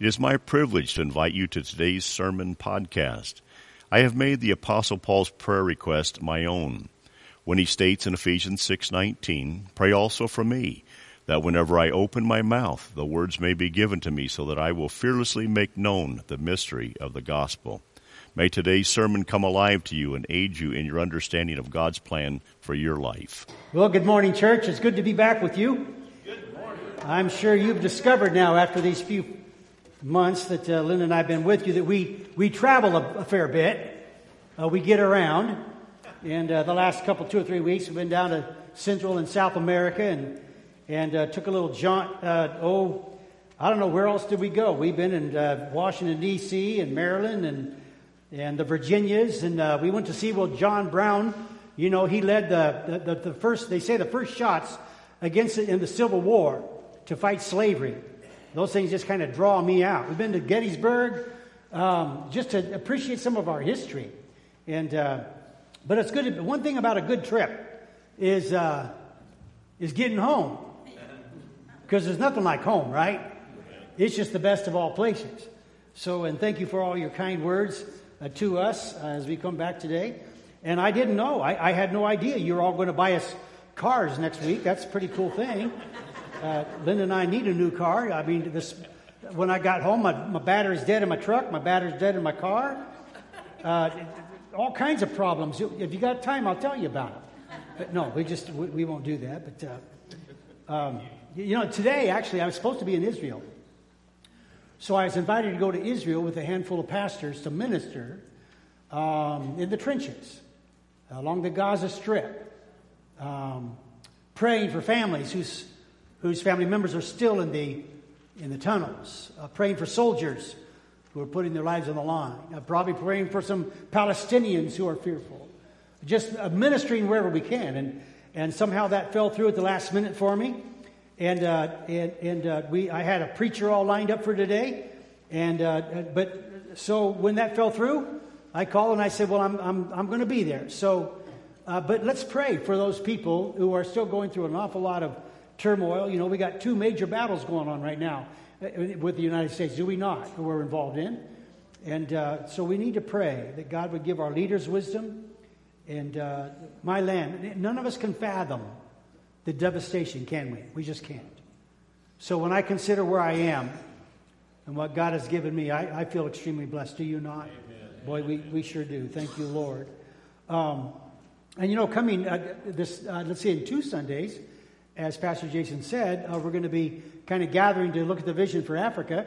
It is my privilege to invite you to today's sermon podcast. I have made the apostle Paul's prayer request my own when he states in Ephesians 6:19, "Pray also for me, that whenever I open my mouth, the words may be given to me so that I will fearlessly make known the mystery of the gospel." May today's sermon come alive to you and aid you in your understanding of God's plan for your life. Well, good morning, church. It's good to be back with you. Good morning. I'm sure you've discovered now after these few months that uh, and I have been with you that we, we travel a, a fair bit. Uh, we get around. And uh, the last couple, two or three weeks, we've been down to Central and South America and, and uh, took a little jaunt. Uh, oh, I don't know, where else did we go? We've been in uh, Washington, D.C. and Maryland and and the Virginias, and we went to see well John Brown. You know, he led the, the, the, first, they say the first shots against it in the Civil War to fight slavery. Those things just kind of draw me out. We've been to Gettysburg um, just to appreciate some of our history. And, uh, but it's good. To, one thing about a good trip is, uh, is getting home. Because there's nothing like home, right? It's just the best of all places. So, and thank you for all your kind words uh, to us as we come back today. And I didn't know. I, I, had no idea you were all going to buy us cars next week. That's a pretty cool thing. Uh, Linda and I need a new car. I mean, this, when I got home, my, my battery's dead in my truck, my battery's dead in my car. Uh, all kinds of problems. If you got time, I'll tell you about it. But no, we just we, we won't do that. But uh, um, you know, today actually, I was supposed to be in Israel. So I was invited to go to Israel with a handful of pastors to minister um, in the trenches along the Gaza Strip, um, praying for families whose, whose family members are still in the, in the tunnels, uh, praying for soldiers who are putting their lives on the line, uh, probably praying for some Palestinians who are fearful, just uh, ministering wherever we can. And, and somehow that fell through at the last minute for me. And, uh, and, and uh, we, I had a preacher all lined up for today. And, uh, but so when that fell through, I called and I said, Well, I'm, I'm, I'm going to be there. So, uh, but let's pray for those people who are still going through an awful lot of turmoil. You know, we got two major battles going on right now uh, with the United States, do we not, who we're involved in? And uh, so we need to pray that God would give our leaders wisdom and my land. None of us can fathom the devastation, can we? We just can't. So when I consider where I am and what God has given me, I, I feel extremely blessed. Do you not? Amen. Boy, we, we sure do. Thank you, Lord. Um, and you know, coming uh, this, uh, let's see, in two Sundays, as Pastor Jason said, uh, we're going to be kind of gathering to look at the vision for Africa.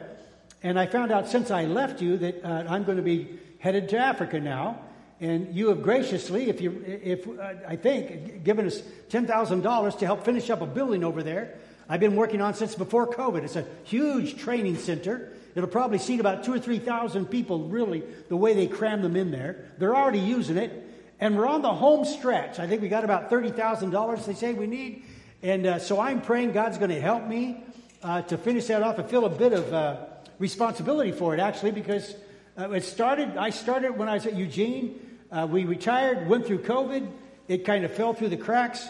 And I found out since I left you that uh, I'm going to be headed to Africa now. And you have graciously, if you, if uh, I think, given us ten thousand dollars to help finish up a building over there. I've been working on since before COVID. It's a huge training center. It'll probably seat about two or three thousand people. Really, the way they cram them in there, they're already using it, and we're on the home stretch. I think we got about thirty thousand dollars. They say we need, and uh, so I'm praying God's going to help me uh, to finish that off. I feel a bit of uh, responsibility for it actually because uh, it started. I started when I was at Eugene. Uh, we retired, went through COVID. It kind of fell through the cracks.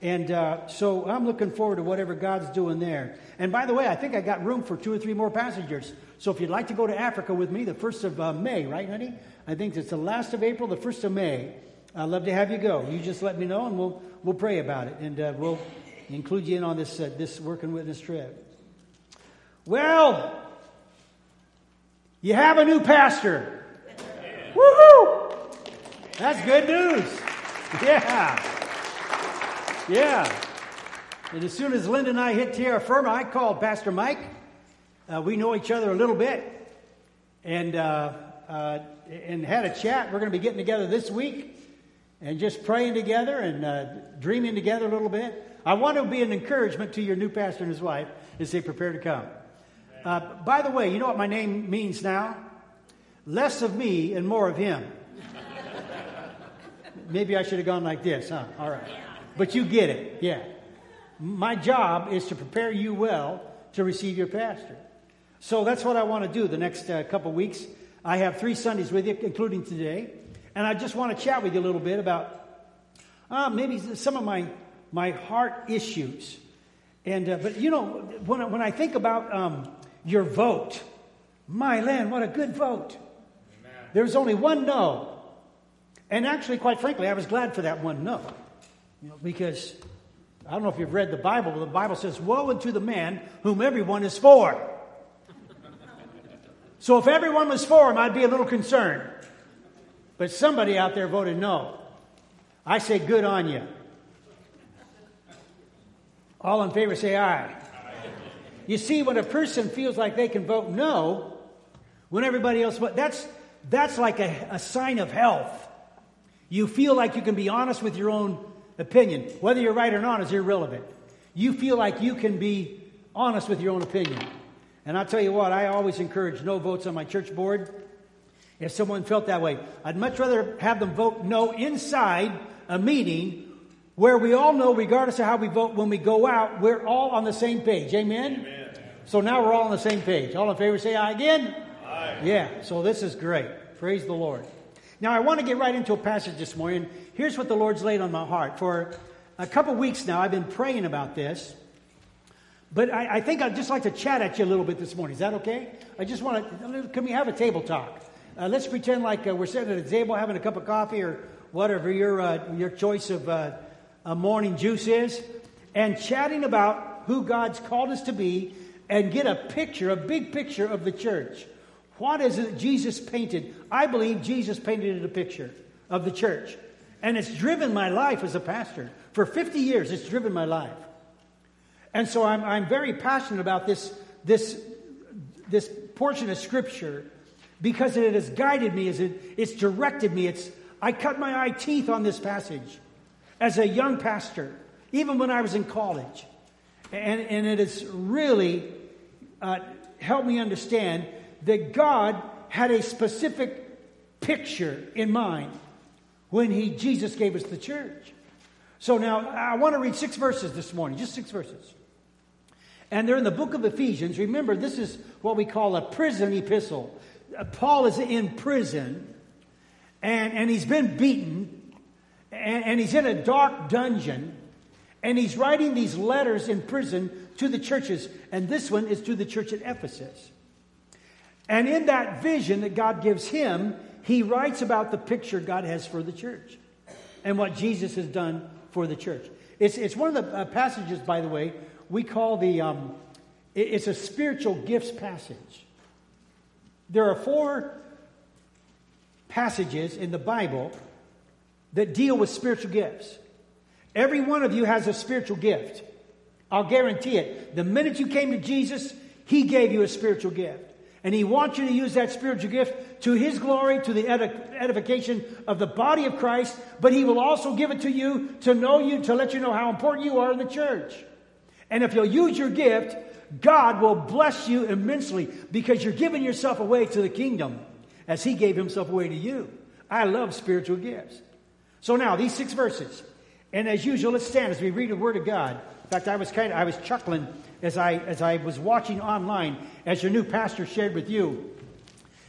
And uh, so I'm looking forward to whatever God's doing there. And by the way, I think I got room for two or three more passengers. So if you'd like to go to Africa with me, the 1st of May, right, honey? I think it's the last of April, the 1st of May. I'd love to have you go. You just let me know and we'll, we'll pray about it. And we'll include you in on this, uh, this working witness trip. Well, you have a new pastor. Woohoo! That's good news. Yeah. Yeah. And as soon as Linda and I hit Tierra firma, I called Pastor Mike. Uh, we know each other a little bit, and uh, uh, and had a chat. We're going to be getting together this week, and just praying together and uh, dreaming together a little bit. I want to be an encouragement to your new pastor and his wife as they prepare to come. Uh, by the way, you know what my name means now? Less of me and more of him. Maybe I should have gone like this, huh? All right. But you get it, yeah. My job is to prepare you well to receive your pastor. So that's what I want to do the next uh, couple weeks. I have three Sundays with you, including today. And I just want to chat with you a little bit about uh, maybe some of my, my heart issues. And, uh, but you know, when, when I think about um, your vote My land, what a good vote. There was only one no. And actually, quite frankly, I was glad for that one no. You know, because I don't know if you've read the Bible, but the Bible says, Woe unto the man whom everyone is for. so if everyone was for him, I'd be a little concerned. But somebody out there voted no. I say, Good on you. All in favor say aye. aye. You see, when a person feels like they can vote no, when everybody else that's, that's like a, a sign of health. You feel like you can be honest with your own opinion. Whether you're right or not is irrelevant. You feel like you can be honest with your own opinion. And I'll tell you what, I always encourage no votes on my church board. If someone felt that way, I'd much rather have them vote no inside a meeting where we all know, regardless of how we vote, when we go out, we're all on the same page. Amen? Amen. So now we're all on the same page. All in favor say aye again? Aye. Yeah, so this is great. Praise the Lord. Now I want to get right into a passage this morning. Here's what the Lord's laid on my heart. For a couple weeks now, I've been praying about this. But I, I, think I'd just like to chat at you a little bit this morning. Is that okay? I just want to, can we have a table talk? Uh, let's pretend like uh, we're sitting at a table having a cup of coffee or whatever your, uh, your choice of uh, a morning juice is, and chatting about who God's called us to be and get a picture, a big picture of the church. What is it Jesus painted? I believe Jesus painted a picture of the church. And it's driven my life as a pastor. For 50 years, it's driven my life. And so I'm, I'm very passionate about this, this, this portion of Scripture because it has guided me, it's directed me. It's, I cut my eye teeth on this passage as a young pastor, even when I was in college. And, and it has really uh, helped me understand that God had a specific picture in mind when he Jesus gave us the church. So now I want to read six verses this morning, just six verses. And they're in the book of Ephesians. Remember, this is what we call a prison epistle. Uh, Paul is in prison and, and he's been beaten and, and he's in a dark dungeon and he's writing these letters in prison to the churches. And this one is to the church at Ephesus. And in that vision that God gives him, he writes about the picture God has for the church and what Jesus has done for the church. It's, it's one of the uh, passages, by the way, we call the, um, it, it's a spiritual gifts passage. There are four passages in the Bible that deal with spiritual gifts. Every one of you has a spiritual gift. I'll guarantee it. The minute you came to Jesus, He gave you a spiritual gift. And He wants you to use that spiritual gift to His glory, to the edification of the body of Christ, but He will also give it to you to know you, to let you know how important you are in the church. And if you'll use your gift, God will bless you immensely because you're giving yourself away to the kingdom as He gave Himself away to you. I love spiritual gifts. So now, these six verses. And as usual, let's stand as we read the Word of God. In fact, I was kind of, I was chuckling as I, as I was watching online, as your new pastor shared with you.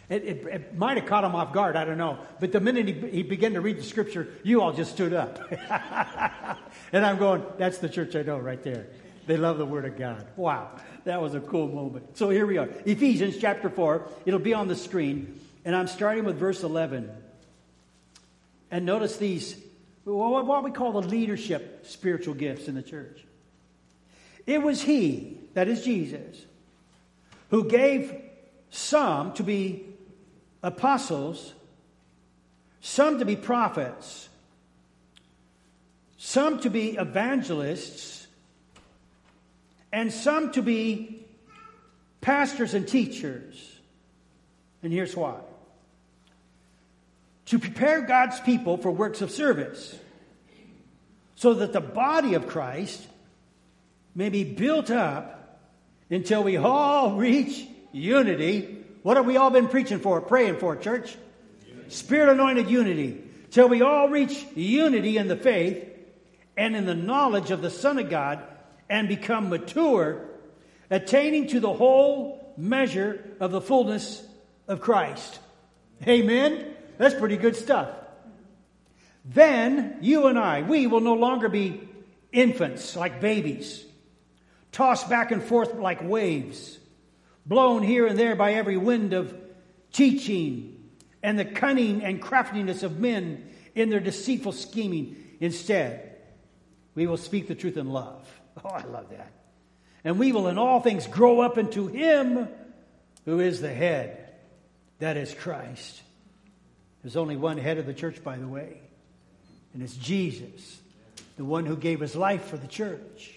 It, it, it might have caught him off guard, I don't know. But the minute he, he began to read the scripture, you all just stood up. and I'm going, that's the church I know right there. They love the Word of God. Wow, that was a cool moment. So here we are Ephesians chapter 4. It'll be on the screen. And I'm starting with verse 11. And notice these, what we call the leadership spiritual gifts in the church. It was He, that is Jesus, who gave some to be apostles, some to be prophets, some to be evangelists, and some to be pastors and teachers. And here's why to prepare God's people for works of service, so that the body of Christ may be built up until we all reach unity. What have we all been preaching for, praying for, church? Spirit anointed unity. Till we all reach unity in the faith and in the knowledge of the Son of God and become mature, attaining to the whole measure of the fullness of Christ. Amen? That's pretty good stuff. Then you and I, we will no longer be infants like babies tossed back and forth like waves, blown here and there by every wind of teaching and the cunning and craftiness of men in their deceitful scheming. Instead, we will speak the truth in love. Oh, I love that. And we will in all things grow up into Him who is the head, that is Christ. There's only one head of the church, by the way, and it's Jesus, the one who gave his life for the church.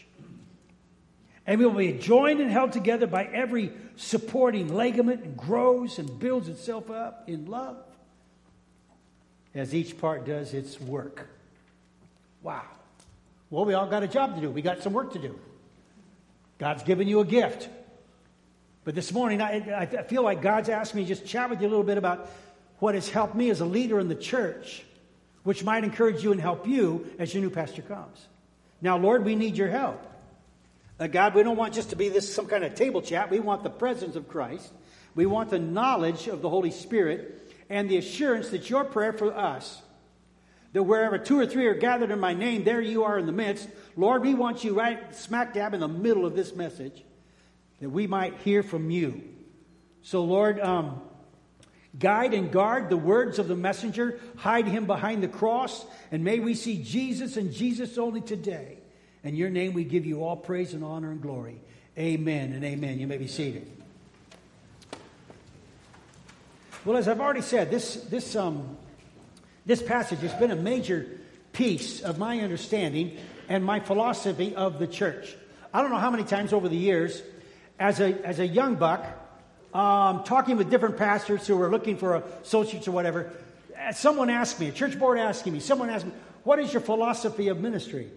And we will be joined and held together by every supporting ligament and grows and builds itself up in love as each part does its work. Wow. Well, we all got a job to do. We got some work to do. God's given you a gift. But this morning, I, I feel like God's asked me to just chat with you a little bit about what has helped me as a leader in the church, which might encourage you and help you as your new pastor comes. Now, Lord, we need your help. Uh, God, we don't want just to be this some kind of table chat. We want the presence of Christ. We want the knowledge of the Holy Spirit and the assurance that your prayer for us, that wherever two or three are gathered in my name, there you are in the midst. Lord, we want you right smack dab in the middle of this message that we might hear from you. So, Lord, um, guide and guard the words of the messenger, hide him behind the cross, and may we see Jesus and Jesus only today. In your name we give you all praise and honor and glory. Amen and amen. You may be seated. Well, as I've already said, this, this, um, this passage has been a major piece of my understanding and my philosophy of the church. I don't know how many times over the years, as a, as a young buck, um, talking with different pastors who were looking for associates or whatever, someone asked me, a church board asking me, someone asked me, What is your philosophy of ministry?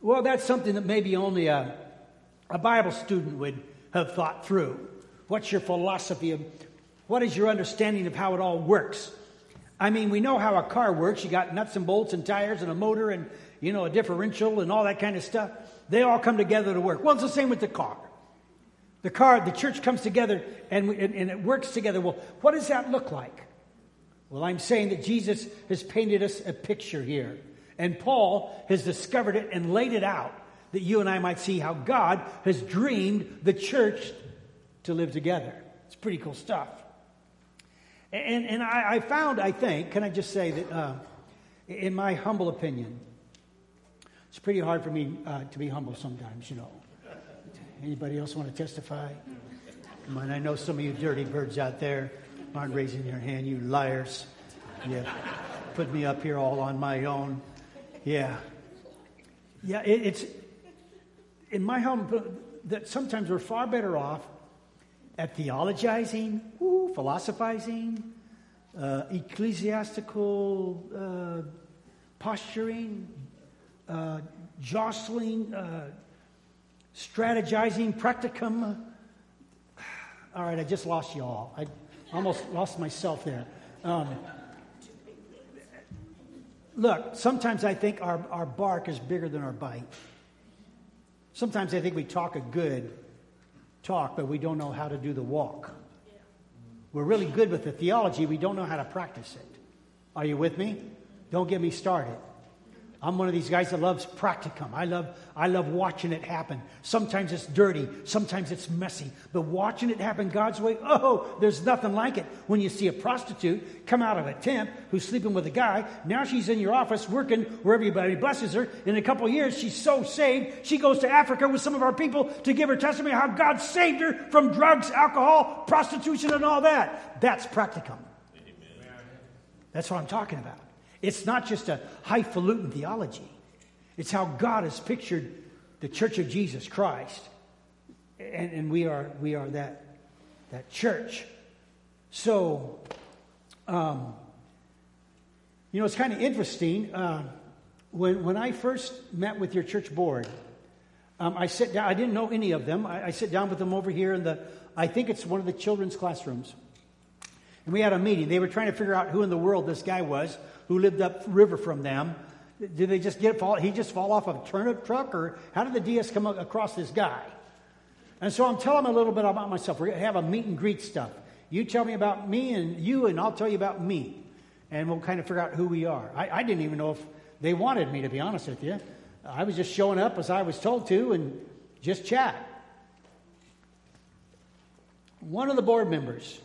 Well, that's something that maybe only a, a Bible student would have thought through. What's your philosophy of what is your understanding of how it all works? I mean, we know how a car works. You got nuts and bolts and tires and a motor and, you know, a differential and all that kind of stuff. They all come together to work. Well, it's the same with the car. The car, the church comes together and, and, and it works together. Well, what does that look like? Well, I'm saying that Jesus has painted us a picture here. And Paul has discovered it and laid it out that you and I might see how God has dreamed the church to live together. It's pretty cool stuff. And, and I, I found, I think, can I just say that, uh, in my humble opinion, it's pretty hard for me uh, to be humble sometimes, you know. Anybody else want to testify? Come on, I know some of you dirty birds out there aren't raising your hand, you liars. You put me up here all on my own. Yeah. Yeah, it, it's in my home that sometimes we're far better off at theologizing, woo, philosophizing, uh, ecclesiastical uh, posturing, uh, jostling, uh, strategizing, practicum. All right, I just lost you all. I almost lost myself there. Um, Look, sometimes I think our, our bark is bigger than our bite. Sometimes I think we talk a good talk, but we don't know how to do the walk. We're really good with the theology, we don't know how to practice it. Are you with me? Don't get me started. I'm one of these guys that loves practicum. I love, I love watching it happen. Sometimes it's dirty, sometimes it's messy, but watching it happen God's way, oh, there's nothing like it. When you see a prostitute come out of a tent who's sleeping with a guy, now she's in your office working where everybody blesses her. In a couple years, she's so saved, she goes to Africa with some of our people to give her testimony how God saved her from drugs, alcohol, prostitution, and all that. That's practicum. That's what I'm talking about. It's not just a highfalutin theology, it's how God has pictured the church of Jesus Christ. And, and we, are, we are that, that church. So, um, you know, it's kind of interesting. Uh, when, when I first met with your church board, um, I sit down, I didn't know any of them. I, I sit down with them over here in the, I think it's one of the children's classrooms. And we had a meeting. They were trying to figure out who in the world this guy was who lived up river from them. Did they just get fall? He just fall off a turnip truck, or how did the DS come across this guy? And so I'm telling him a little bit about myself. We're going to have a meet and greet stuff. You tell me about me and you, and I'll tell you about me. And we'll kind of figure out who we are. I, I didn't even know if they wanted me, to be honest with you. I was just showing up as I was told to and just chat. one of the board members,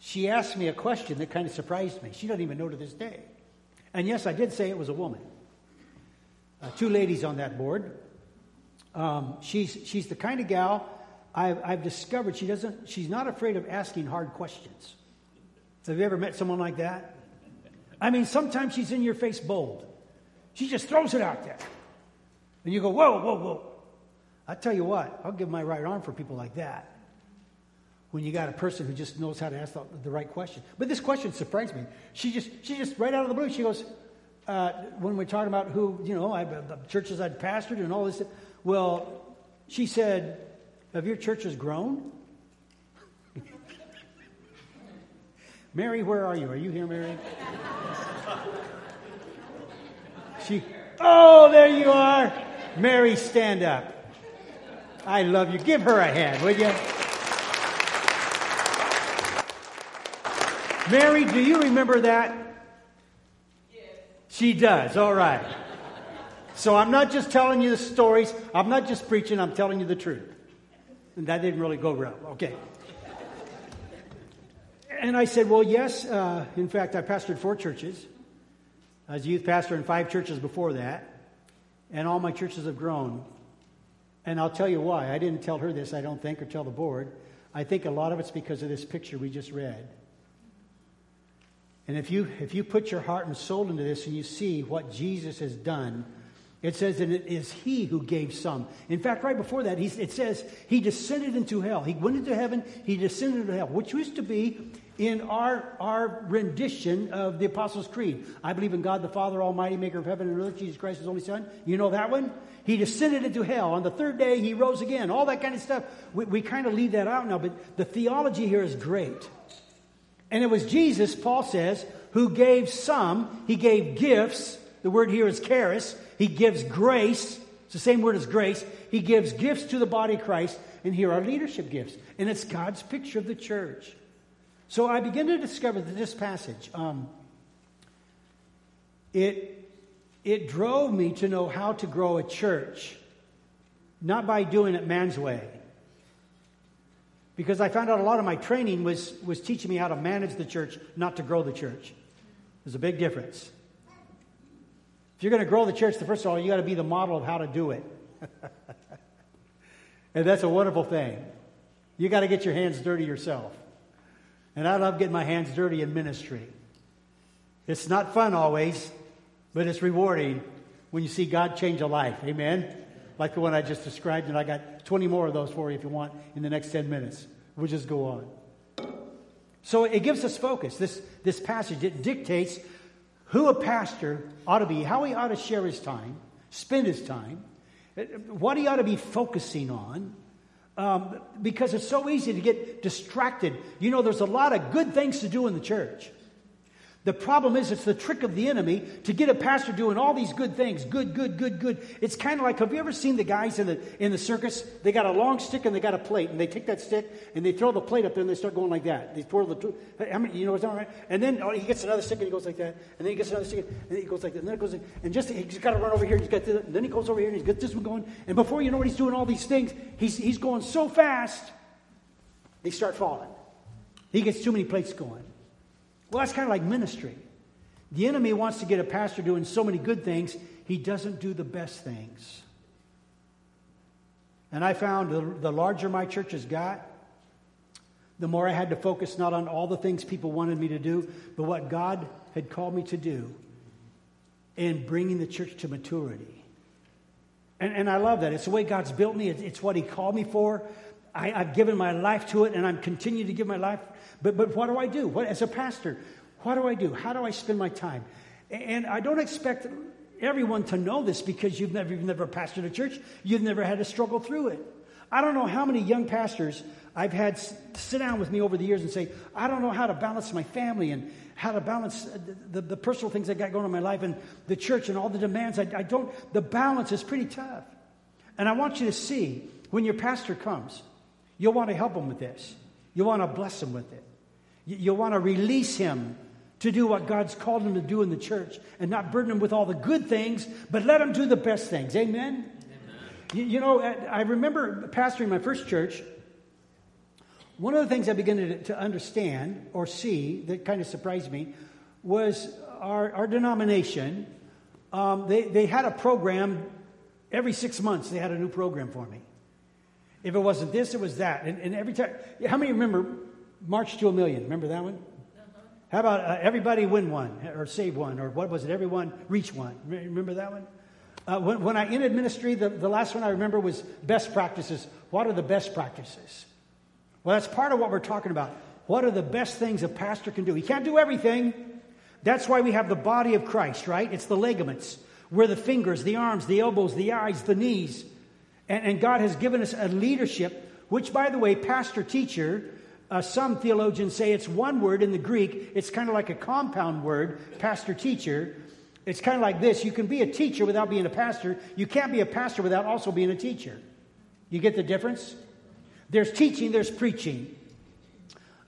she asked me a question that kind of surprised me. She doesn't even know to this day. And yes, I did say it was a woman. Uh, two ladies on that board. Um, she's, she's the kind of gal I've, I've discovered she doesn't, she's not afraid of asking hard questions. Have you ever met someone like that? I mean, sometimes she's in your face bold. She just throws it out there. And you go, whoa, whoa, whoa. I tell you what, I'll give my right arm for people like that. When you got a person who just knows how to ask the, the right question. But this question surprised me. She just, she just right out of the blue, she goes, uh, when we're talking about who, you know, I, the churches I'd pastored and all this, well, she said, have your churches grown? Mary, where are you? Are you here, Mary? She, oh, there you are. Mary, stand up. I love you. Give her a hand, would you? Mary, do you remember that? Yes. She does. All right. So I'm not just telling you the stories. I'm not just preaching. I'm telling you the truth. And that didn't really go well. Okay. And I said, Well, yes. Uh, in fact, I pastored four churches. I was a youth pastor in five churches before that. And all my churches have grown. And I'll tell you why. I didn't tell her this, I don't think, or tell the board. I think a lot of it's because of this picture we just read. And if you, if you put your heart and soul into this and you see what Jesus has done, it says that it is He who gave some. In fact, right before that, it says He descended into hell. He went into heaven, He descended into hell, which used to be in our, our rendition of the Apostles' Creed. I believe in God the Father Almighty, maker of heaven and earth, Jesus Christ, His only Son. You know that one? He descended into hell. On the third day, He rose again. All that kind of stuff. We, we kind of leave that out now, but the theology here is great. And it was Jesus, Paul says, who gave some, He gave gifts. The word here is charis he gives grace. It's the same word as grace. He gives gifts to the body of Christ, and here are leadership gifts. And it's God's picture of the church. So I begin to discover that this passage, um, it, it drove me to know how to grow a church, not by doing it man's way. Because I found out a lot of my training was, was teaching me how to manage the church, not to grow the church. There's a big difference. If you're going to grow the church, first of all, you got to be the model of how to do it. and that's a wonderful thing. You got to get your hands dirty yourself. And I love getting my hands dirty in ministry. It's not fun always, but it's rewarding when you see God change a life. Amen? Like the one I just described, and I got 20 more of those for you if you want in the next 10 minutes. We'll just go on. So it gives us focus. This, this passage, it dictates who a pastor ought to be, how he ought to share his time, spend his time, what he ought to be focusing on. Um, because it's so easy to get distracted. You know, there's a lot of good things to do in the church. The problem is, it's the trick of the enemy to get a pastor doing all these good things. Good, good, good, good. It's kind of like have you ever seen the guys in the, in the circus? They got a long stick and they got a plate, and they take that stick and they throw the plate up there and they start going like that. They pour the, I mean, you know what's on right? And then oh, he gets another stick and he goes like that, and then he gets another stick and he goes like that, and then it goes, and just, he's got to run over here, he's got this, then he goes over here and he's got this one going, and before you know it, he's doing all these things, he's, he's going so fast, they start falling. He gets too many plates going. Well, that's kind of like ministry. The enemy wants to get a pastor doing so many good things, he doesn't do the best things. And I found the, larger my church has got, the more I had to focus not on all the things people wanted me to do, but what God had called me to do in bringing the church to maturity. And, and I love that. It's the way God's built me, it's what He called me for. I, have given my life to it, and I'm continuing to give my life. But, but what do I do? What, as a pastor, what do I do? How do I spend my time? And I don't expect everyone to know this because you've never, you've never pastored a church. You've never had to struggle through it. I don't know how many young pastors I've had sit down with me over the years and say, I don't know how to balance my family and how to balance uh, the, the, the personal things I got going on in my life and the church and all the demands. I, I don't, the balance is pretty tough. And I want you to see when your pastor comes, you'll want to help him with this. You'll want to bless him with it. You'll want to release him to do what God's called him to do in the church and not burden him with all the good things, but let him do the best things. Amen? You, you know, I remember pastoring my first church. one of the things I began to, to understand or see that kind of surprised me was our, our denomination. Um, they, they had a program every six months, they had a new program for me. If it wasn't this, it was that. And, and every time, how many remember March to a Million? Remember that one? Uh-huh. How about uh, everybody win one or save one or what was it? Everyone reach one. Remember that one? Uh, when, when, I entered ministry, the, the last one I remember was best practices. What are the best practices? Well, that's part of what we're talking about. What are the best things a pastor can do? He can't do everything. That's why we have the body of Christ, right? It's the ligaments. We're the fingers, the arms, the elbows, the eyes, the knees. And, and God has given us a leadership, which, by the way, pastor teacher, uh, some theologians say it's one word in the Greek. It's kind of like a compound word, pastor teacher. It's kind of like this you can be a teacher without being a pastor. You can't be a pastor without also being a teacher. You get the difference? There's teaching, there's preaching.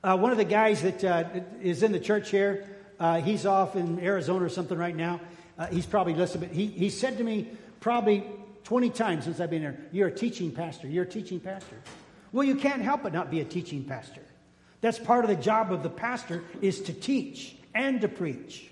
Uh, one of the guys that uh, is in the church here, uh, he's off in Arizona or something right now. Uh, he's probably listening, but he, he said to me probably 20 times since I've been here, You're a teaching pastor. You're a teaching pastor. Well, you can't help but not be a teaching pastor. That's part of the job of the pastor is to teach and to preach.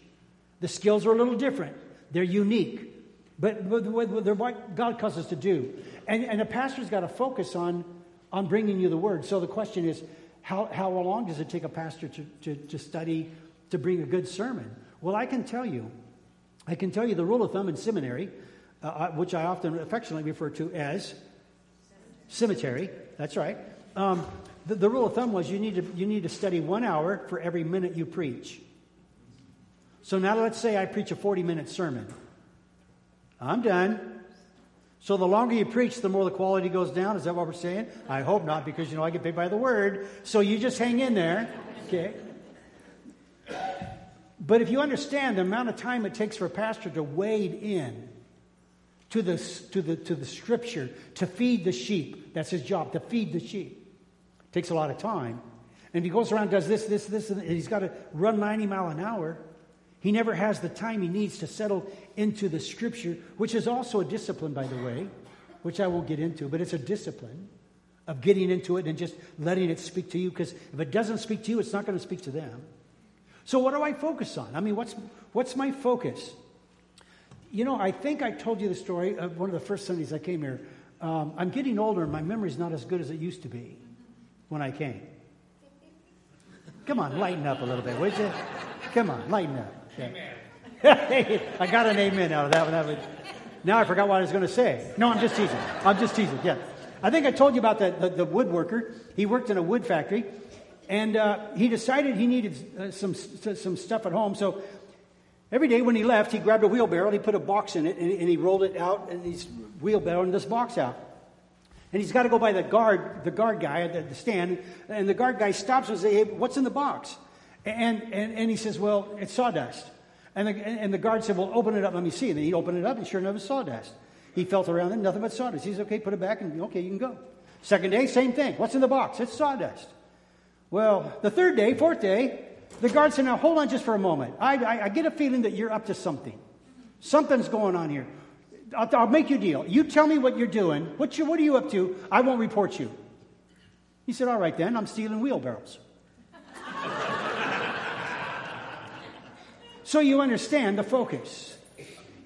The skills are a little different. They're unique. But, they're what God calls us to do. And, and a pastor's got to focus on, on bringing you the word. So the question is, how, how long does it take a pastor to, to, to study to bring a good sermon? Well, I can tell you. I can tell you the rule of thumb in seminary, uh, which I often affectionately refer to as cemetery. That's right. Um, the, the, rule of thumb was you need, to, you need to study one hour for every minute you preach. So now let's say I preach a 40 minute sermon. I'm done. So the longer you preach, the more the quality goes down. Is that what we're saying? I hope not, because you know I get paid by the word. So you just hang in there. Okay. But if you understand the amount of time it takes for a pastor to wade in to the, to the, to the scripture, to feed the sheep, that's his job, to feed the sheep. Takes a lot of time. And he goes around, does this, this, this, and he's got to run 90 mile an hour. He never has the time he needs to settle into the scripture, which is also a discipline, by the way, which I won't get into, but it's a discipline of getting into it and just letting it speak to you, because if it doesn't speak to you, it's not going to speak to them. So, what do I focus on? I mean, what's, what's my focus? You know, I think I told you the story of one of the first Sundays I came here. Um, I'm getting older, and my memory's not as good as it used to be when I came. Come on, lighten up a little bit, would you? Come on, lighten up. Amen. I got an amen out of that one. Now I forgot what I was going to say. No, I'm just teasing. I'm just teasing. Yeah. I think I told you about the, the, the woodworker. He worked in a wood factory, and uh, he decided he needed uh, some, some stuff at home. So every day when he left, he grabbed a wheelbarrow, he put a box in it, and, and he rolled it out, and he's wheelbarrowing this box out. And he's got to go by the guard, the guard guy at the, the stand, and the guard guy stops and says, hey, what's in the box? And, and, and he says, Well, it's sawdust. And the, and the guard said, Well, open it up, let me see. And he opened it up, and sure enough, it's sawdust. He felt around it, nothing but sawdust. He says, Okay, put it back, and okay, you can go. Second day, same thing. What's in the box? It's sawdust. Well, the third day, fourth day, the guard said, Now hold on just for a moment. I, I, I get a feeling that you're up to something. Something's going on here. I'll, I'll, make you a deal. You tell me what you're doing. What, you, what are you up to? I won't report you. He said, All right, then. I'm stealing wheelbarrows. So you understand the focus.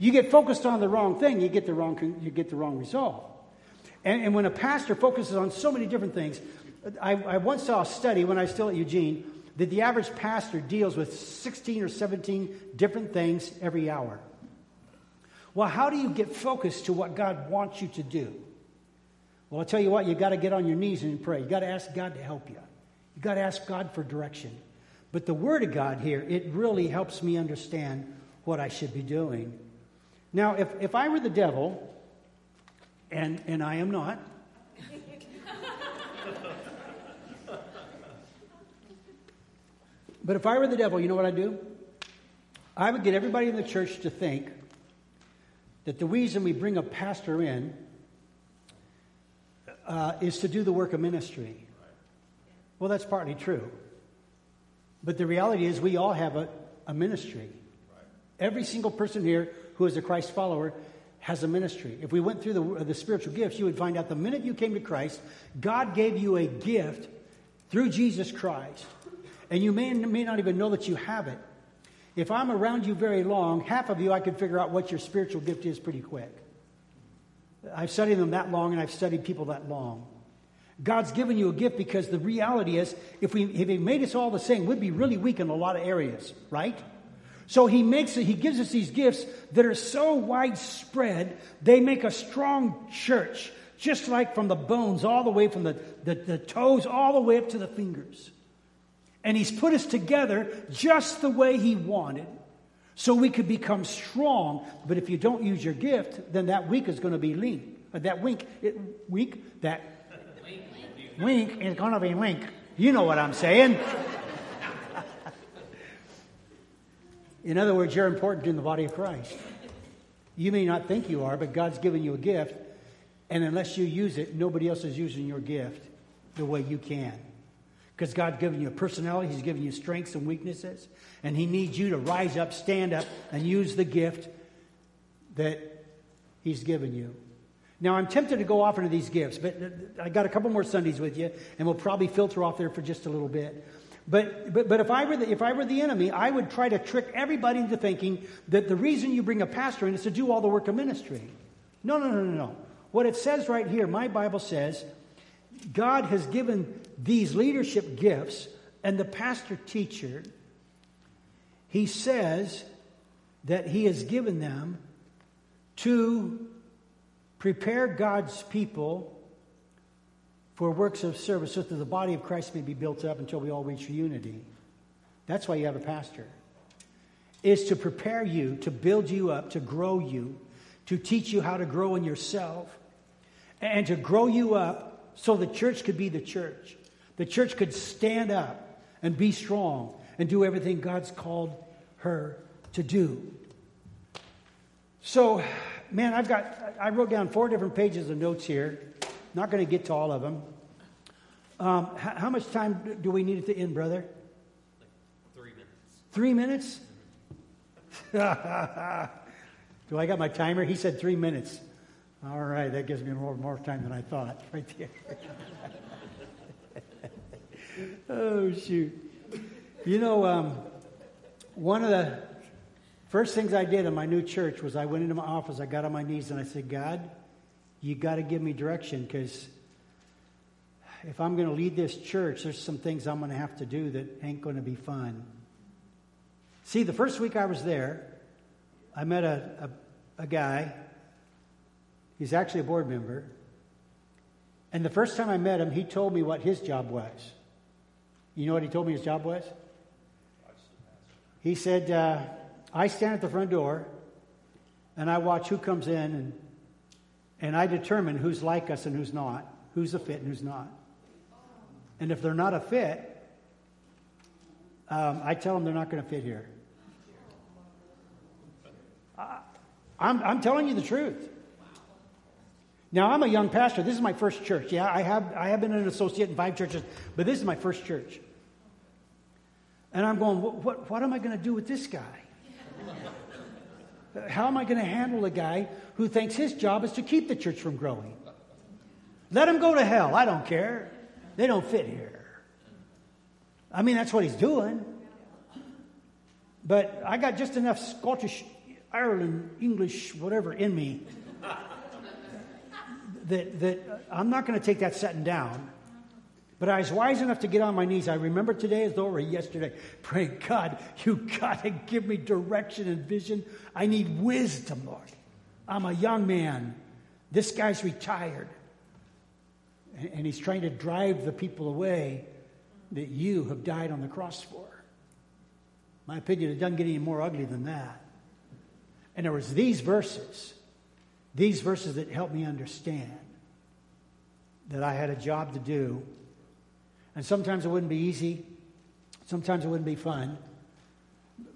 You get focused on the wrong thing, you get the wrong, you get the wrong result. And, and when a pastor focuses on so many different things, I, I once saw a study when I was still at Eugene that the average pastor deals with 16 or 17 different things every hour. Well, how do you get focused to what God wants you to do? Well, I'll tell you what, you got to get on your knees and pray. You got to ask God to help you. You got to ask God for direction. But the Word of God here, it really helps me understand what I should be doing. Now, if, if I were the devil, and, and I am not, but if I were the devil, you know what I'd do? I would get everybody in the church to think that the reason we bring a pastor in uh, is to do the work of ministry. Well, that's partly true. But the reality is, we all have a, a ministry. Every single person here who is a Christ follower has a ministry. If we went through the, the spiritual gifts, you would find out the minute you came to Christ, God gave you a gift through Jesus Christ, and you may, may not even know that you have it. If I'm around you very long, half of you I could figure out what your spiritual gift is pretty quick. I've studied them that long, and I've studied people that long. God's given you a gift because the reality is, if, we, if He made us all the same, we'd be really weak in a lot of areas, right? So He makes it, He gives us these gifts that are so widespread, they make a strong church, just like from the bones, all the way from the, the, the toes, all the way up to the fingers. And He's put us together just the way He wanted so we could become strong. But if you don't use your gift, then that weak is going to be lean. Uh, that wink, it, weak, that wink is going to be wink. You know what I'm saying. in other words, you're important in the body of Christ. You may not think you are, but God's given you a gift. And unless you use it, nobody else is using your gift the way you can. Because God's given you a personality, He's given you strengths and weaknesses, and He needs you to rise up, stand up, and use the gift that He's given you. Now, I'm tempted to go off into these gifts, but I got a couple more Sundays with you, and we'll probably filter off there for just a little bit. But, but, but if, I were the, if I were the enemy, I would try to trick everybody into thinking that the reason you bring a pastor in is to do all the work of ministry. No, no, no, no, no. What it says right here, my Bible says, God has given these leadership gifts, and the pastor teacher, he says that he has given them to prepare God's people for works of service so that the body of Christ may be built up until we all reach unity. That's why you have a pastor. Is to prepare you, to build you up, to grow you, to teach you how to grow in yourself, and to grow you up so the church could be the church. The church could stand up and be strong and do everything God's called her to do. So, man, I've got, I wrote down four different pages of notes here. Not going to get to all of them. Um, how, how, much time do we need it to end, brother? Three minutes. Three minutes? do I got my timer? He said three minutes. All right, that gives me more, more time than I thought, right there. oh, shoot. You know, um, one of the first things I did in my new church was I went into my office, I got on my knees, and I said, God, you got to give me direction because if I'm going to lead this church, there's some things I'm going to have to do that ain't going to be fun. See, the first week I was there, I met a, a, a guy. He's actually a board member. And the first time I met him, he told me what his job was. You know what he told me his job was? He said, uh, I stand at the front door and I watch who comes in and, and I determine who's like us and who's not, who's a fit and who's not. And if they're not a fit, um, I tell them they're not going to fit here. I, I'm, I'm telling you the truth. Now, I'm a young pastor. This is my first church. Yeah, I have, I have been an associate in five churches, but this is my first church. And I'm going, what, what, what am I going to do with this guy? How am I going to handle a guy who thinks his job is to keep the church from growing? Let him go to hell. I don't care. They don't fit here. I mean, that's what he's doing. But I got just enough Scottish, Ireland, English, whatever in me that, that uh, I'm not going to take that setting down. But I was wise enough to get on my knees. I remember today as though it were yesterday, Pray God, you got to give me direction and vision. I need wisdom, Lord. I'm a young man. This guy's retired. And he's trying to drive the people away that you have died on the cross for. My opinion, it doesn't get any more ugly than that. And there was these verses these verses that help me understand that I had a job to do. And sometimes it wouldn't be easy, sometimes it wouldn't be fun.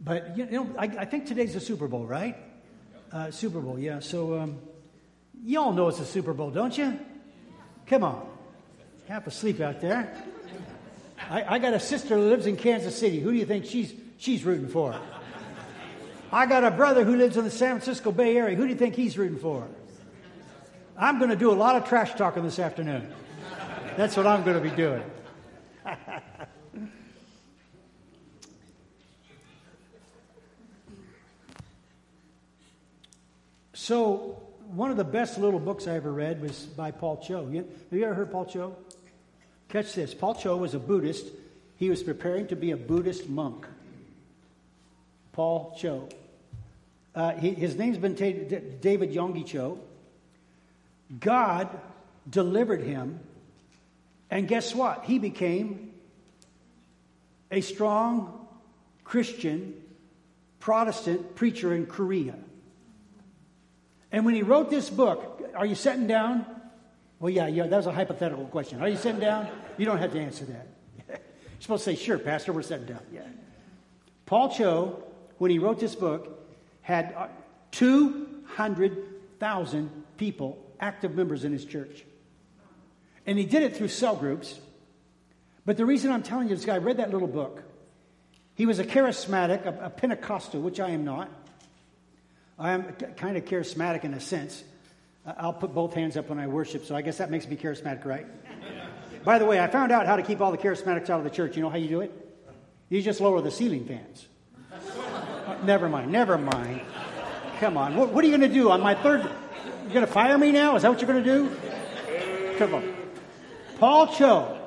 But, you know, I, I think today's the Super Bowl, right? Uh, Super Bowl, yeah. So, um, you all know it's a Super Bowl, don't you? Come on. Half asleep out there. I, I got a sister who lives in Kansas City. Who do you think she's, she's rooting for? I got a brother who lives in the San Francisco Bay Area. Who do you think he's rooting for? I'm going to do a lot of trash talking this afternoon. That's what I'm going to be doing. so, one of the best little books I ever read was by Paul Cho. Have you ever heard Paul Cho? Catch this. Paul Cho was a Buddhist. He was preparing to be a Buddhist monk. Paul Cho. Uh, he, his name's been ta- David Yonggi Cho. God delivered him, and guess what? He became a strong Christian Protestant preacher in Korea. And when he wrote this book, are you sitting down? Well, yeah, yeah, that was a hypothetical question. Are you sitting down? You don't have to answer that. You're supposed to say, sure, Pastor, we're sitting down. Yeah. Paul Cho, when he wrote this book, had uh, 200,000 people, active members in his church. And he did it through cell groups. But the reason I'm telling you this guy, read that little book. He was a charismatic, a, a Pentecostal, which I am not. I am kind of charismatic in a sense. I'll put both hands up when I worship, so I guess that makes me charismatic, right? By the way, I found out how to keep all the charismatics out of the church. You know how you do it? You just lower the ceiling fans. Never mind, never mind. Come on. What, what are you going to do on my third? You're going to fire me now? Is that what you're going to do? Come on. Paul Cho,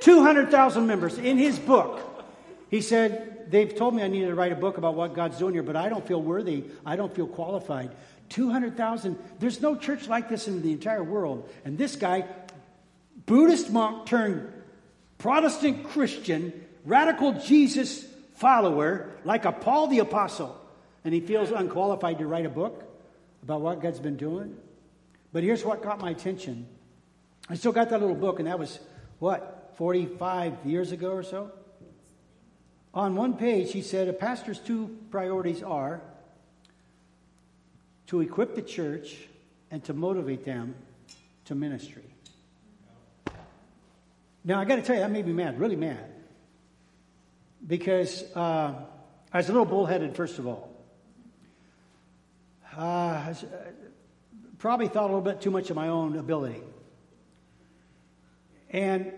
200,000 members. In his book, he said, They've told me I need to write a book about what God's doing here, but I don't feel worthy. I don't feel qualified. 200,000. There's no church like this in the entire world. And this guy, Buddhist monk turned Protestant Christian, radical Jesus follower, like a Paul the Apostle, and he feels unqualified to write a book about what God's been doing. But here's what caught my attention. I still got that little book, and that was, what, 45 years ago or so? On one page, he said, A pastor's two priorities are to equip the church and to motivate them to ministry. Now, I got to tell you, that made me mad, really mad. Because uh, I was a little bullheaded, first of all. Uh, I probably thought a little bit too much of my own ability. And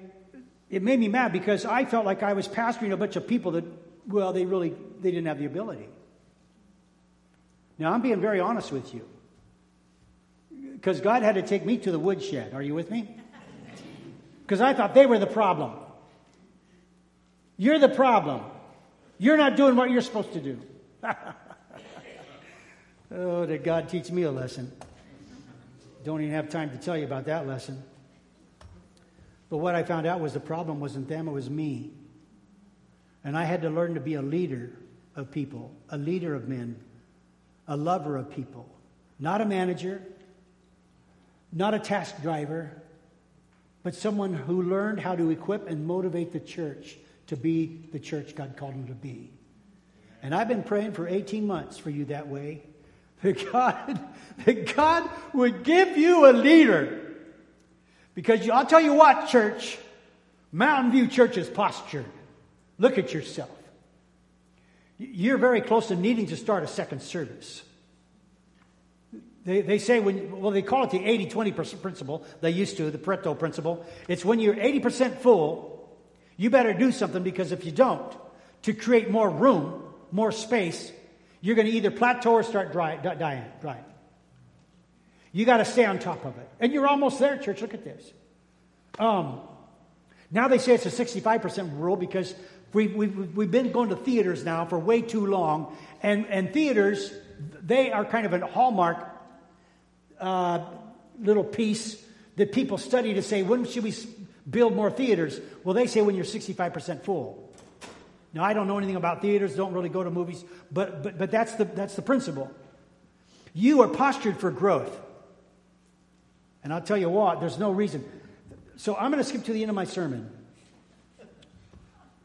it made me mad because I felt like I was pastoring a bunch of people that, well, they really they didn't have the ability. Now, I'm being very honest with you. Because God had to take me to the woodshed. Are you with me? Because I thought they were the problem. You're the problem. You're not doing what you're supposed to do. oh, did God teach me a lesson? Don't even have time to tell you about that lesson. But what I found out was the problem wasn't them, it was me. And I had to learn to be a leader of people, a leader of men, a lover of people, not a manager, not a task driver, but someone who learned how to equip and motivate the church to be the church God called them to be. And I've been praying for 18 months for you that way. That God, that God would give you a leader. Because I'll tell you what, church, Mountain View Church is postured. Look at yourself. You're very close to needing to start a second service. They, they say when, well, they call it the 80 20 principle. They used to, the Pareto principle. It's when you're 80% full, you better do something because if you don't, to create more room, more space, you're going to either plateau or start dry, dying. You got to stay on top of it. And you're almost there, church. Look at this. Um, now they say it's a 65% rule because we, we, we've been going to theaters now for way too long, and, and theaters, they are kind of a hallmark uh, little piece that people study to say, when should we build more theaters? Well, they say when you're 65% full. Now, I don't know anything about theaters, don't really go to movies, but, but, but that's, the, that's the principle. You are postured for growth. And I'll tell you what, there's no reason. So I'm going to skip to the end of my sermon.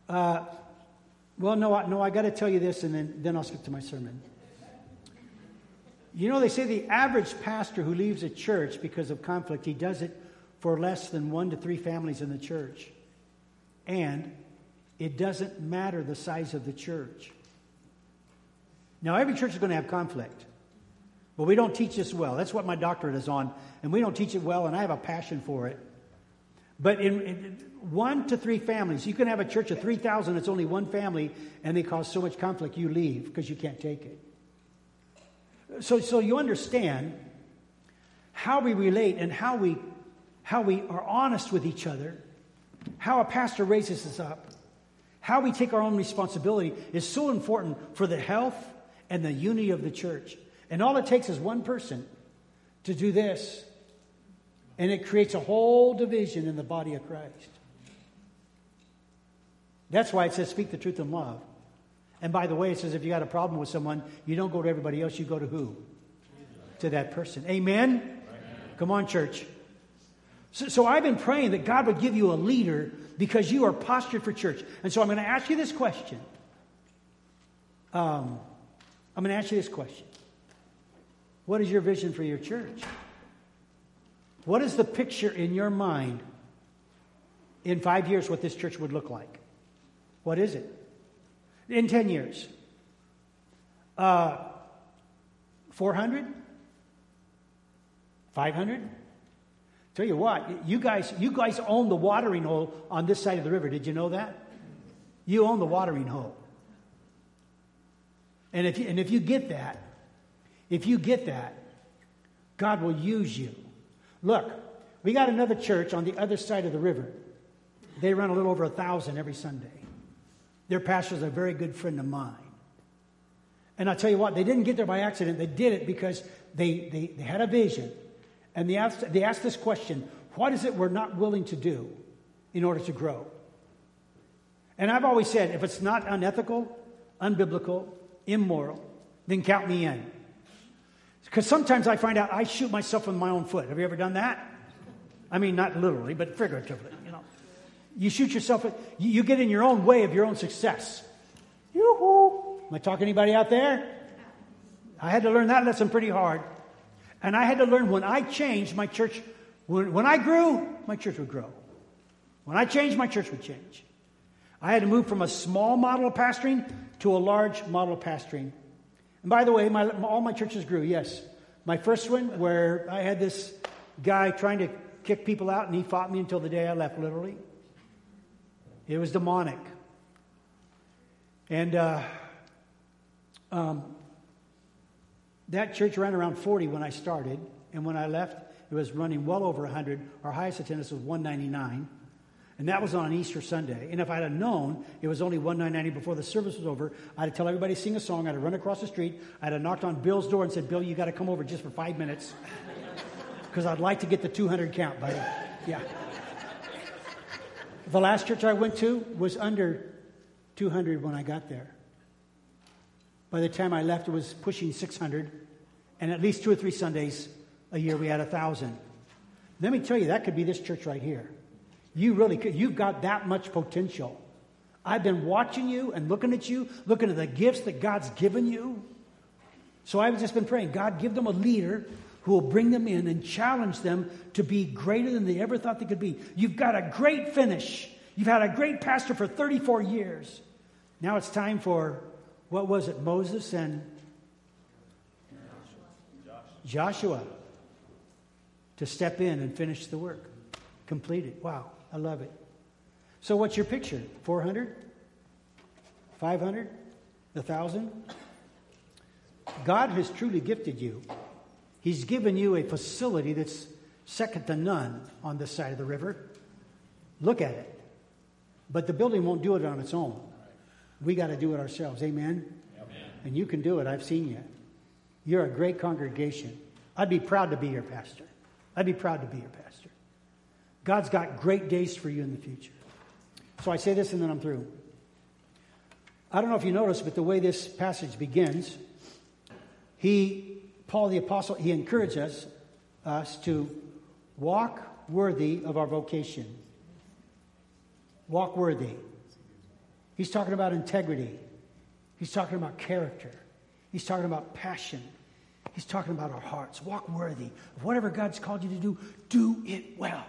Uh, well, no, no, I got to tell you this, and then, then I'll skip to my sermon. You know, they say the average pastor who leaves a church because of conflict, he does it for less than one to three families in the church. And it doesn't matter the size of the church. Now, every church is going to have conflict, but we don't teach this well. That's what my doctorate is on, and we don't teach it well, and I have a passion for it. But in, in one to three families, you can have a church of 3,000, it's only one family, and they cause so much conflict, you leave because you can't take it. So, so you understand how we relate and how we, how we are honest with each other, how a pastor raises us up, how we take our own responsibility is so important for the health and the unity of the church. And all it takes is one person to do this, and it creates a whole division in the body of Christ. That's why it says, speak the truth in love. And by the way, it says if you got a problem with someone, you don't go to everybody else, you go to who? To that person. Amen? Amen. Come on, church. So, so I've been praying that God would give you a leader because you are postured for church. And so I'm going to ask you this question. Um, I'm going to ask you this question. What is your vision for your church? What is the picture in your mind in five years what this church would look like? What is it? In 10 years? Uh, 400? 500? Tell you what, you guys, you guys own the watering hole on this side of the river. Did you know that? You own the watering hole. And if you, and if you get that, if you get that, God will use you. Look, we got another church on the other side of the river. They run a little over a thousand every Sunday. Their pastor is a very good friend of mine. And I'll tell you what, they didn't get there by accident. They did it because they, they, they had a vision. And they asked, they asked this question What is it we're not willing to do in order to grow? And I've always said if it's not unethical, unbiblical, immoral, then count me in. Because sometimes I find out I shoot myself in my own foot. Have you ever done that? I mean, not literally, but figuratively. You know, you shoot yourself, you get in your own way of your own success. Yoo-hoo. Am I talking to anybody out there? I had to learn that lesson pretty hard. And I had to learn when I changed, my church, when, when I grew, my church would grow. When I changed, my church would change. I had to move from a small model of pastoring to a large model of pastoring. And by the way, my, all my churches grew, yes. My first one, where I had this guy trying to kick people out, and he fought me until the day I left, literally. It was demonic. And uh, um, that church ran around 40 when I started, and when I left, it was running well over 100. Our highest attendance was 199, and that was on Easter Sunday. And if I'd have known it was only 199 before the service was over, I'd have tell everybody to sing a song. I'd have run across the street. I'd have knocked on Bill's door and said, "Bill, you got to come over just for five minutes, because I'd like to get the 200 count, buddy." Yeah. The last church I went to was under 200 when I got there. By the time I left, it was pushing 600, and at least two or three Sundays a year we had a thousand. Let me tell you, that could be this church right here. You really could. You've got that much potential. I've been watching you and looking at you, looking at the gifts that God's given you. So I've just been praying, God, give them a leader who will bring them in and challenge them to be greater than they ever thought they could be. You've got a great finish. You've had a great pastor for 34 years. Now it's time for, what was it, Moses and Joshua to step in and finish the work. Complete it. Wow, I love it. So, what's your picture? 400? 500? 1,000? God has truly gifted you. He's given you a facility that's second to none on this side of the river. Look at it. But the building won't do it on its own. We got to do it ourselves. Amen? Amen? And you can do it. I've seen you. You're a great congregation. I'd be proud to be your pastor. I'd be proud to be your pastor. God's got great days for you in the future. So I say this and then I'm through. I don't know if you noticed, but the way this passage begins, he Paul the Apostle, he encourages us, us to walk worthy of our vocation. Walk worthy. He's talking about integrity. He's talking about character. He's talking about passion. He's talking about our hearts. Walk worthy of whatever God's called you to do, do it well.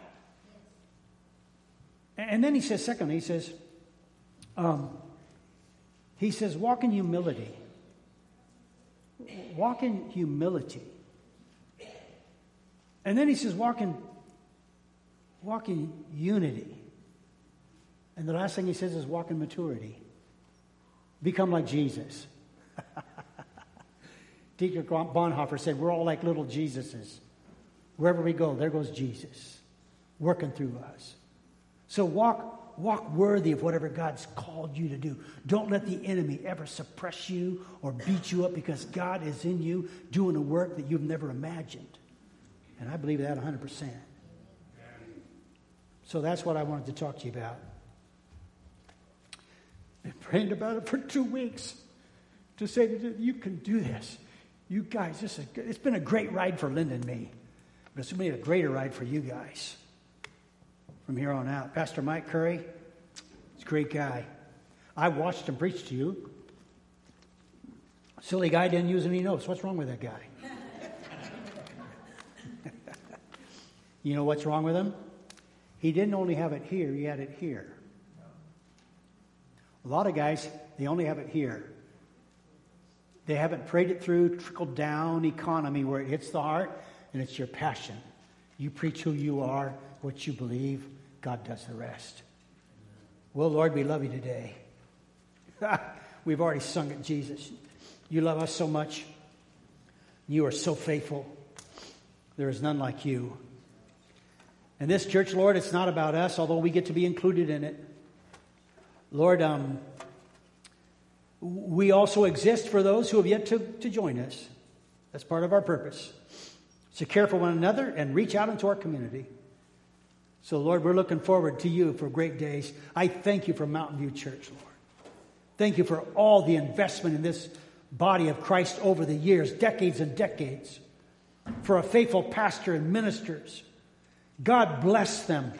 And then he says, secondly, he says, um, he says, walk in humility walk in humility. And then he says, walk in walk in unity. And the last thing he says is walk in maturity. Become like Jesus. Dietrich Bonhoeffer said, We're all like little Jesuses. Wherever we go, there goes Jesus working through us. So walk, walk worthy of whatever God's called you to do. Don't let the enemy ever suppress you or beat you up because God is in you doing a work that you've never imagined. And I believe that 100%. So that's what I wanted to talk to you about. Praying about it for two weeks to say that you can do this. You guys, this is, it's been a great ride for Linda and me, but it's going to be a greater ride for you guys from here on out. Pastor Mike Curry, he's a great guy. I watched him preach to you. Silly guy didn't use any notes. What's wrong with that guy? you know what's wrong with him? He didn't only have it here, he had it here. A lot of guys, they only have it here. They haven't prayed it through, trickle down economy where it hits the heart and it's your passion. You preach who you are, what you believe, God does the rest. Well, Lord, we love you today. We've already sung it, Jesus. You love us so much. You are so faithful. There is none like you. And this church, Lord, it's not about us, although we get to be included in it. Lord, um, we also exist for those who have yet to, to join us. That's part of our purpose. To care for one another and reach out into our community. So, Lord, we're looking forward to you for great days. I thank you for Mountain View Church, Lord. Thank you for all the investment in this body of Christ over the years, decades and decades, for a faithful pastor and ministers. God bless them.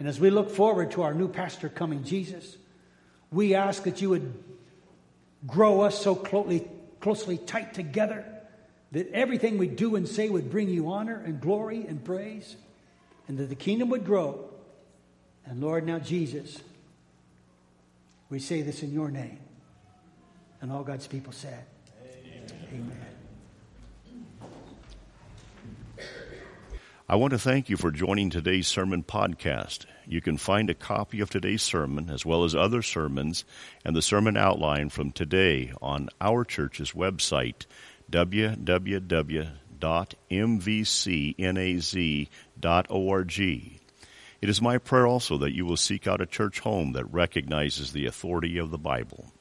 And as we look forward to our new pastor coming, Jesus, we ask that you would grow us so closely, closely tight together that everything we do and say would bring you honor and glory and praise and that the kingdom would grow. And Lord, now Jesus, we say this in your name. And all God's people said, Amen. Amen. I want to thank you for joining today's sermon podcast. You can find a copy of today's sermon, as well as other sermons, and the sermon outline from today on our church's website, www.mvcnaz.org. It is my prayer also that you will seek out a church home that recognizes the authority of the Bible.